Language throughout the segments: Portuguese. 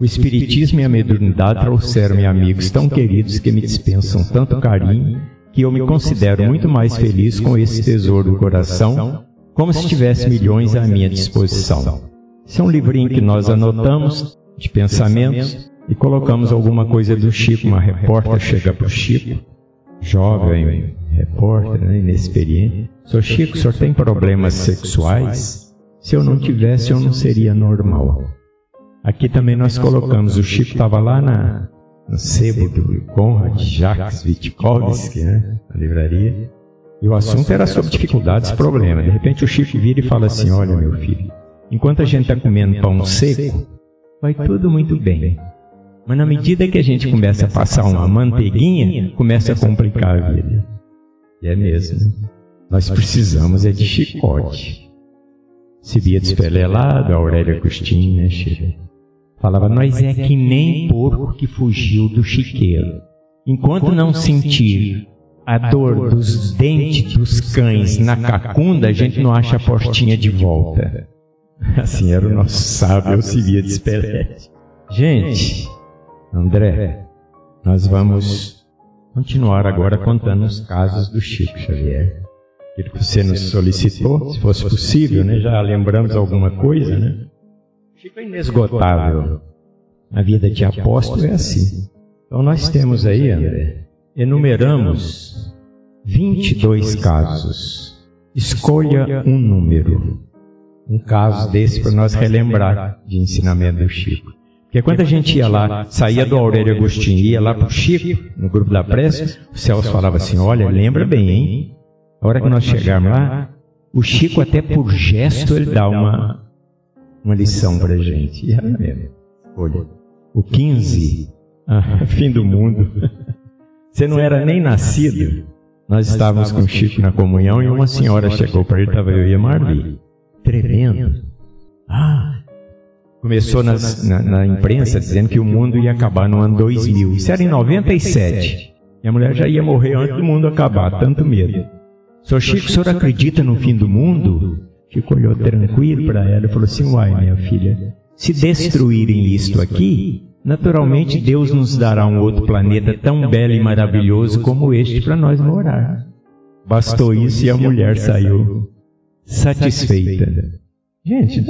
O Espiritismo e a mediunidade trouxeram-me amigos tão queridos que me dispensam tanto carinho que eu me considero muito mais feliz com esse tesouro do coração, como se tivesse milhões à minha disposição. Esse é um livrinho que nós anotamos de pensamentos e colocamos alguma coisa do Chico. Uma repórter chega para o Chico, jovem repórter, né, inexperiente. Sou Chico, o senhor tem problemas sexuais? Se eu não tivesse, eu não seria normal. Aqui também nós colocamos, o Chico estava lá na, no sebo do Conrad Jacques Witkowski, né, na livraria, e o assunto era sobre dificuldades, problemas. De repente o Chico vira e fala assim, olha meu filho, enquanto a gente está comendo pão seco, vai tudo muito bem. Mas na medida que a gente começa a passar uma manteiguinha, começa a complicar a vida. E é mesmo. Nós precisamos é de chicote. Se via despelelado, Aurélia Agostinho, né, Chico? Falava, nós é que nem porco que fugiu do chiqueiro. Enquanto não sentir a dor dos dentes dos cães na cacunda, a gente não acha a portinha de volta. Assim era o nosso sábio Alcivia de Espelete. Gente, André, nós vamos continuar agora contando os casos do Chico Xavier. Aquilo que você nos solicitou, se fosse possível, né? Já lembramos alguma coisa, né? Chico é inesgotável. A vida de apóstolo é assim. Então nós temos aí, André, enumeramos 22 casos. Escolha um número. Um caso desse para nós relembrar de ensinamento do Chico. Porque quando a gente ia lá, saía do Aurélio Agostinho e ia lá para o Chico, no grupo da prece, o Celso falava assim, olha, lembra bem, hein? A hora que nós chegarmos lá, o Chico até por gesto ele dá uma, uma lição para a gente. E era mesmo. Olha, o 15, ah, fim do mundo. Você não era nem nascido. Nós estávamos com o Chico na comunhão e uma senhora chegou para ele, estava eu e a Marli. Tremendo. Ah, começou nas, na, na, imprensa dizendo que o mundo ia acabar no ano 2000. Isso era em 97. E a mulher já ia morrer antes do mundo acabar, tanto medo. Sr. Chico, o senhor acredita no fim do mundo? Chico olhou tranquilo para ela e falou assim: Uai, minha filha, se destruírem isto aqui, naturalmente Deus nos dará um outro planeta tão belo e maravilhoso como este para nós morar. Bastou isso e a mulher saiu satisfeita. Gente,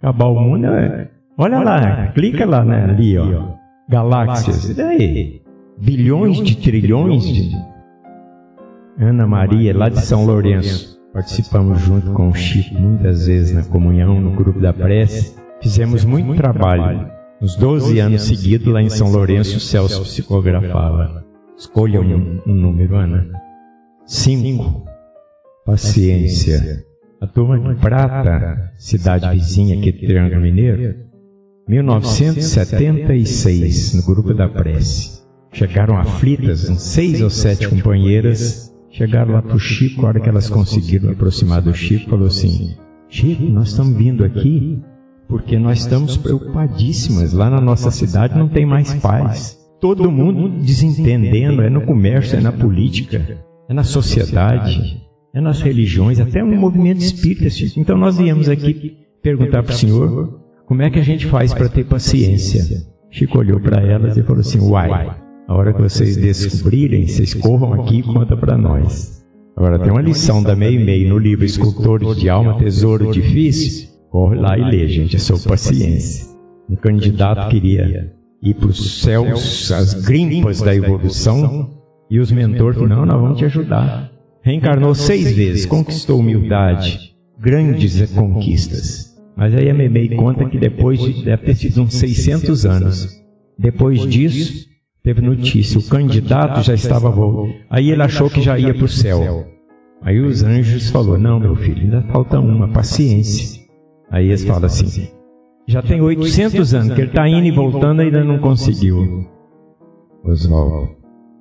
acabar o mundo é. Olha lá, clica lá né, ali, ó. Galáxias. E daí? Bilhões de trilhões de. Ana Maria, lá de São Lourenço. Participamos junto com o Chico muitas vezes na comunhão, no grupo da prece. Fizemos muito trabalho. Nos 12 anos seguidos, lá em São Lourenço, o Celso psicografava. Escolha um, um número, Ana. Cinco. Paciência. A turma de Prata, cidade vizinha aqui do Triângulo Mineiro, 1976, no grupo da prece. Chegaram aflitas, uns seis ou sete companheiras, Chegaram lá para o Chico, a hora que elas conseguiram aproximar do Chico, falou assim: Chico, nós estamos vindo aqui porque nós estamos preocupadíssimas. Lá na nossa cidade não tem mais paz. Todo mundo desentendendo, é no comércio, é na política, é na sociedade, é nas religiões, até no movimento espírita. Chico. Então nós viemos aqui perguntar para o Senhor como é que a gente faz para ter paciência. Chico olhou para elas e falou assim: Uai, a hora que vocês descobrirem, vocês corram aqui e conta para nós. Agora tem uma lição da Mei Mei no livro Escultores de Alma, Tesouro Difícil. Corre lá e lê, gente, é sobre paciência. Um candidato queria ir para os céus, as grimpas da evolução, e os mentores falaram, não, nós vamos te ajudar. Reencarnou seis vezes, conquistou humildade, grandes conquistas. Mas aí a Memei conta que depois de, deve ter sido uns 600 anos. Depois disso, teve notícia, o candidato já estava voltando. Aí ele achou que já ia para o céu. Aí os anjos falou: Não, meu filho, ainda falta uma, paciência. Aí eles falam assim: Já tem 800 anos que ele está indo e voltando ainda não conseguiu. Oswaldo,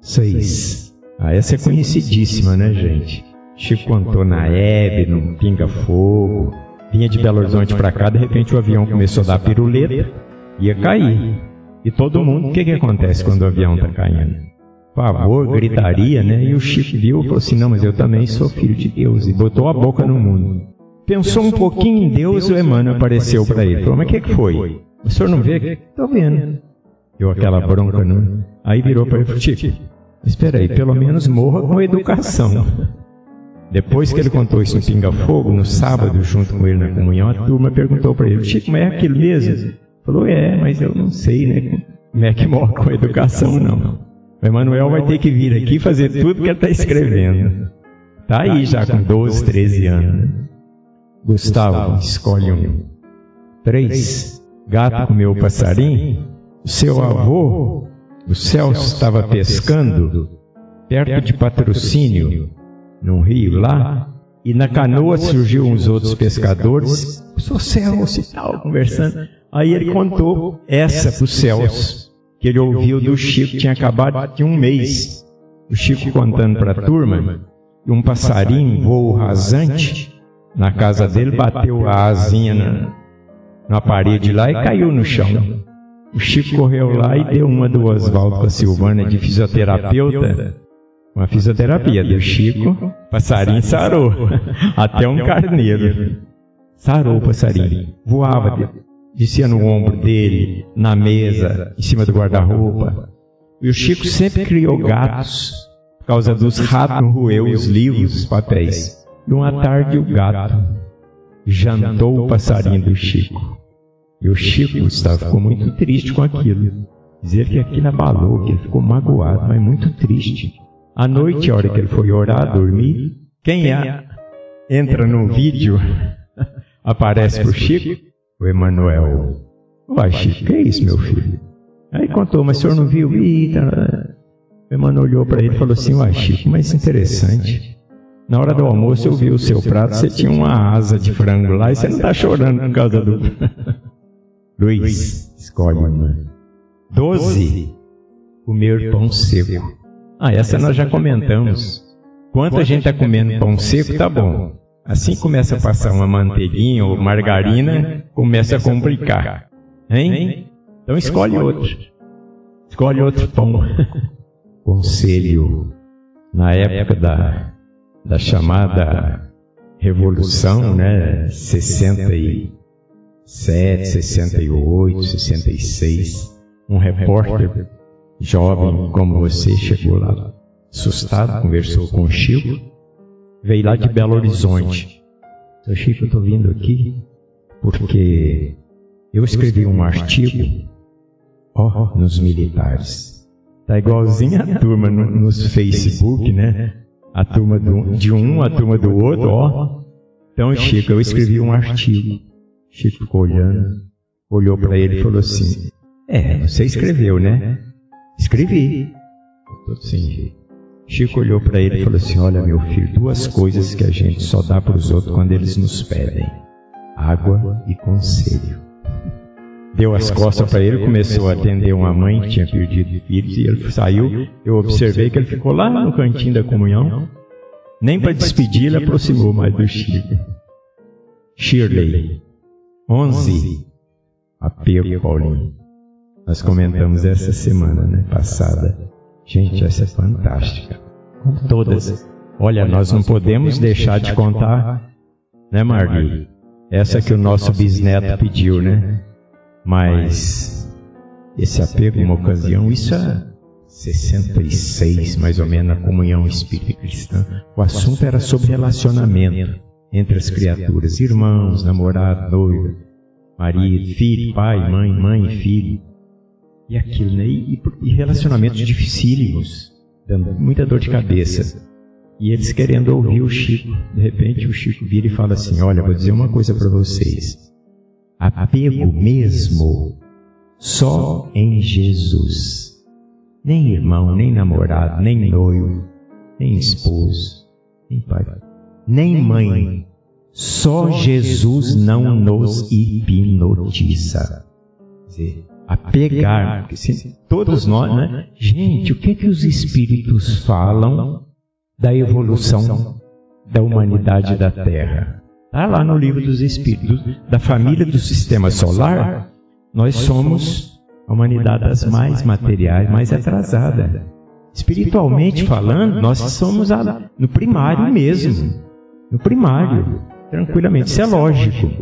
seis. Ah, essa é conhecidíssima, né, gente? Chico contou na Hebe, no Pinga Fogo. Vinha de Belo Horizonte para cá, de repente o avião começou a dar piruleta, ia cair. E todo mundo, o que, que acontece quando o avião está caindo? Pavor, gritaria, né? E o Chico viu e falou assim: Não, mas eu também sou filho de Deus. E botou a boca no mundo. Pensou um pouquinho em Deus, o Emmanuel apareceu para ele. Falou: Mas o que, que foi? O senhor não vê? Estou vendo. Deu aquela bronca, não? Aí virou para ele e falou, Chico, espera aí, pelo menos morra com educação. Depois que ele contou isso no Pinga Fogo, no sábado, junto com ele na comunhão, a turma perguntou para ele, Chico, mas é aquilo mesmo? Falou, é, mas eu não sei, né? Como é que morre com educação, não. O Emanuel vai ter que vir aqui fazer tudo que ele está escrevendo. Está aí já com 12, 13 anos. Gustavo, escolhe um. Três. Gato comeu passarinho. Seu avô, o Celso, estava pescando perto de patrocínio num rio lá, e na canoa surgiu uns outros pescadores, o seu Celso e tal, conversando. Aí ele contou essa para o Celso, que ele ouviu do Chico, tinha acabado de um mês. O Chico contando para a turma, e um passarinho, voo rasante, na casa dele, bateu a asinha na, na parede lá e caiu no chão. O Chico correu lá e deu uma do Oswaldo para a Silvana de fisioterapeuta uma fisioterapia do Chico, passarinho sarou. Até um carneiro. Sarou o passarinho. Voava, descia no ombro dele, na mesa, em cima do guarda-roupa. E o Chico sempre criou gatos, por causa dos ratos roeu os livros, os papéis. E uma tarde o gato jantou o passarinho do Chico. E o Chico, Gustavo, ficou muito triste com aquilo. Dizer que aquilo abalou, que ele ficou magoado, mas muito triste. À noite, a hora que ele foi orar, dormir, quem é? entra no vídeo, aparece pro Chico, o Emanuel. Uai, Chico, que é isso, meu filho? Aí contou, mas o senhor não viu? Eita. O Emanuel olhou para ele e falou assim, uai, Chico, mas interessante. Na hora do almoço eu vi o seu prato, você tinha uma asa de frango lá e você não está chorando por causa do... Luiz, escolhe uma. Doze, comer pão seco. Ah, essa nós já comentamos. Quanto a gente está comendo pão seco, tá bom. Assim começa a passar uma manteiguinha ou margarina, começa a complicar. Hein? Então escolhe outro. Escolhe outro pão. Conselho. Na época da, da chamada Revolução, né? 67, 68, 66. Um repórter jovem como você, chegou lá assustado, conversou com o Chico, veio lá de Belo Horizonte. Seu Chico, eu estou vindo aqui porque eu escrevi um artigo ó, nos militares. Tá igualzinho a turma no, nos Facebook, né? A turma do, de um, a turma do outro, ó. Então, Chico, eu escrevi um artigo. Chico ficou olhando, olhou para ele e falou assim: É, você escreveu, né? Escrevi. Sim. Chico olhou para ele e falou assim: Olha, meu filho, duas coisas que a gente só dá para os outros quando eles nos pedem: água e conselho. Deu as costas para ele, começou a atender uma mãe que tinha perdido filhos e ele saiu. Eu observei que ele ficou lá no cantinho da comunhão. Nem para despedir ele aproximou mais do Chico. Shirley, 11. Apego, Paulinho. Nós comentamos essa semana, né, passada. Gente, essa é fantástica. Todas. Olha, nós não podemos deixar de contar, né, Marli? Essa que o nosso bisneto pediu, né? Mas esse apego, uma ocasião, isso é 66, mais ou menos, na comunhão espírita cristã. O assunto era sobre relacionamento entre as criaturas, irmãos, namorado, noivo, marido, filho, pai, mãe, mãe, filho e aquilo, né? E, e relacionamentos dificílimos, dando muita dor de cabeça. E eles querendo ouvir o Chico. De repente o Chico vira e fala assim: Olha, vou dizer uma coisa para vocês. Apego mesmo só em Jesus. Nem irmão, nem namorado, nem noivo, nem esposo, nem pai, nem mãe. Só Jesus não nos hipnotiza. Quer dizer, a pegar, porque se, todos nós, né? Gente, o que é que os espíritos falam da evolução da humanidade da Terra? Está lá no livro dos espíritos, da família do sistema solar, nós somos a humanidade das mais materiais, mais atrasada. Espiritualmente falando, nós somos a, no primário mesmo. No primário, tranquilamente. Isso é lógico.